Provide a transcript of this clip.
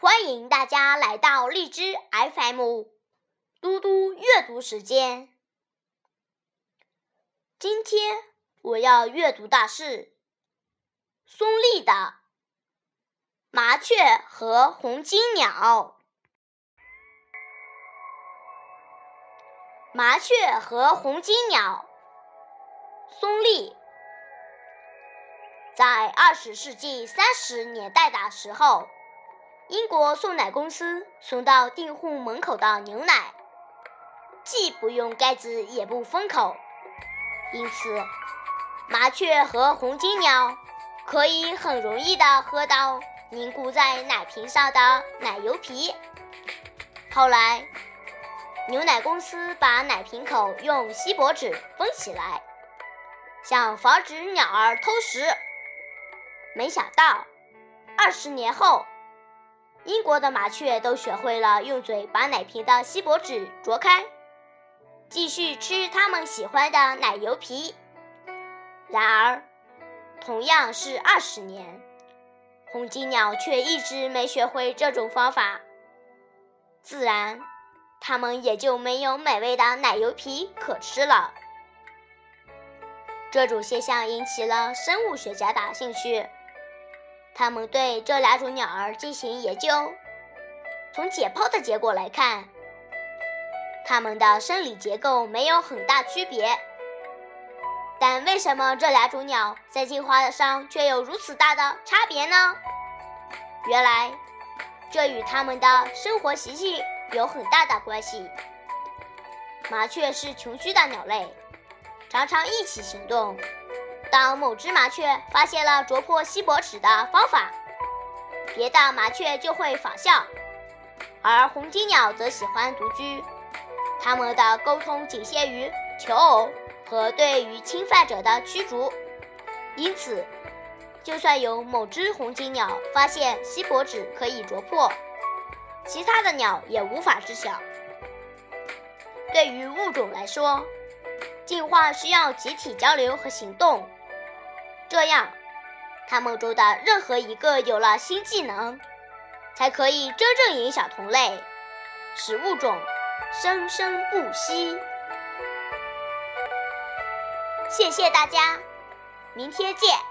欢迎大家来到荔枝 FM，嘟嘟阅读时间。今天我要阅读的是松丽的《麻雀和红金鸟》。麻雀和红金鸟，松丽。在二十世纪三十年代的时候。英国送奶公司送到订户门口的牛奶，既不用盖子也不封口，因此麻雀和红金鸟可以很容易地喝到凝固在奶瓶上的奶油皮。后来，牛奶公司把奶瓶口用锡箔纸封起来，想防止鸟儿偷食。没想到，二十年后。英国的麻雀都学会了用嘴把奶瓶的锡箔纸啄开，继续吃它们喜欢的奶油皮。然而，同样是二十年，红金鸟却一直没学会这种方法，自然，它们也就没有美味的奶油皮可吃了。这种现象引起了生物学家的兴趣。他们对这两种鸟儿进行研究，从解剖的结果来看，它们的生理结构没有很大区别。但为什么这两种鸟在进化上却有如此大的差别呢？原来，这与它们的生活习性有很大的关系。麻雀是群居的鸟类，常常一起行动。当某只麻雀发现了啄破锡箔纸的方法，别的麻雀就会仿效，而红金鸟则喜欢独居，它们的沟通仅限于求偶和对于侵犯者的驱逐。因此，就算有某只红金鸟发现锡箔纸可以啄破，其他的鸟也无法知晓。对于物种来说，进化需要集体交流和行动。这样，他们中的任何一个有了新技能，才可以真正影响同类，使物种生生不息。谢谢大家，明天见。